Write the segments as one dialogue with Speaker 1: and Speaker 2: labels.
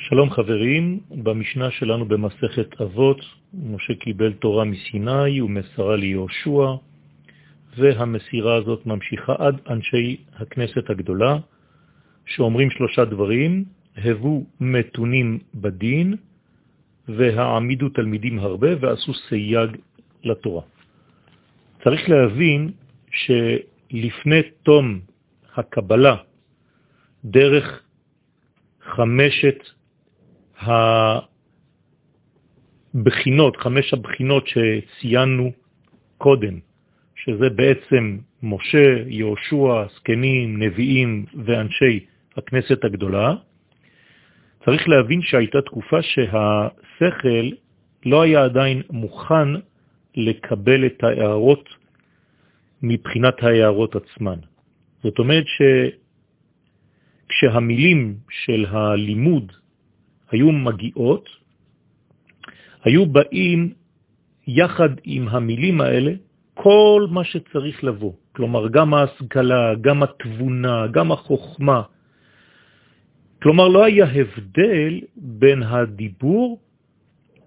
Speaker 1: שלום חברים, במשנה שלנו במסכת אבות, משה קיבל תורה מסיני ומסרה ליהושע, והמסירה הזאת ממשיכה עד אנשי הכנסת הגדולה, שאומרים שלושה דברים, הבו מתונים בדין, והעמידו תלמידים הרבה ועשו סייג לתורה. צריך להבין שלפני תום הקבלה דרך חמשת הבחינות, חמש הבחינות שציינו קודם, שזה בעצם משה, יהושע, סקנים, נביאים ואנשי הכנסת הגדולה, צריך להבין שהייתה תקופה שהשכל לא היה עדיין מוכן לקבל את ההערות מבחינת ההערות עצמן. זאת אומרת שכשהמילים של הלימוד היו מגיעות, היו באים יחד עם המילים האלה כל מה שצריך לבוא. כלומר, גם ההשכלה, גם התבונה, גם החוכמה. כלומר, לא היה הבדל בין הדיבור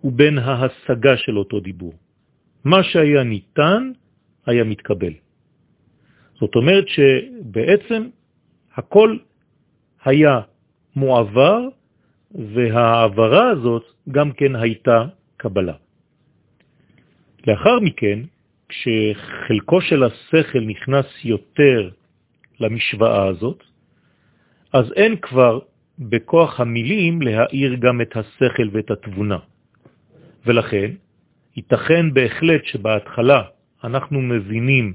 Speaker 1: ובין ההשגה של אותו דיבור. מה שהיה ניתן היה מתקבל. זאת אומרת שבעצם הכל היה מועבר והעברה הזאת גם כן הייתה קבלה. לאחר מכן, כשחלקו של השכל נכנס יותר למשוואה הזאת, אז אין כבר בכוח המילים להאיר גם את השכל ואת התבונה. ולכן, ייתכן בהחלט שבהתחלה אנחנו מבינים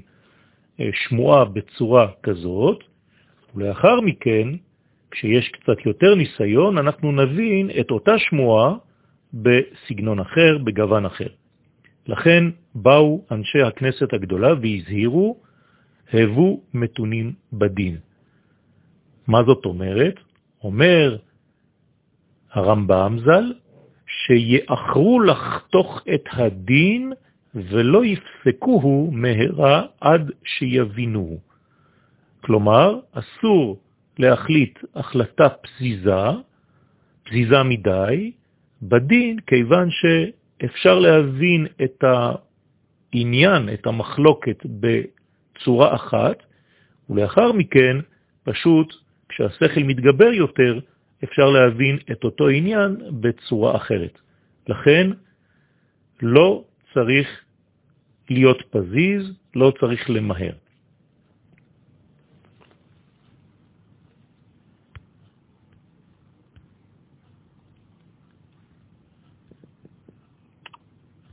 Speaker 1: אה, שמועה בצורה כזאת, ולאחר מכן כשיש קצת יותר ניסיון, אנחנו נבין את אותה שמועה בסגנון אחר, בגוון אחר. לכן באו אנשי הכנסת הגדולה והזהירו, הבו מתונים בדין. מה זאת אומרת? אומר הרמב"ם ז"ל, שיאחרו לחתוך את הדין ולא יפסקוהו מהרה עד שיבינוהו. כלומר, אסור להחליט החלטה פזיזה, פזיזה מדי, בדין, כיוון שאפשר להבין את העניין, את המחלוקת בצורה אחת, ולאחר מכן, פשוט, כשהשכל מתגבר יותר, אפשר להבין את אותו עניין בצורה אחרת. לכן, לא צריך להיות פזיז, לא צריך למהר.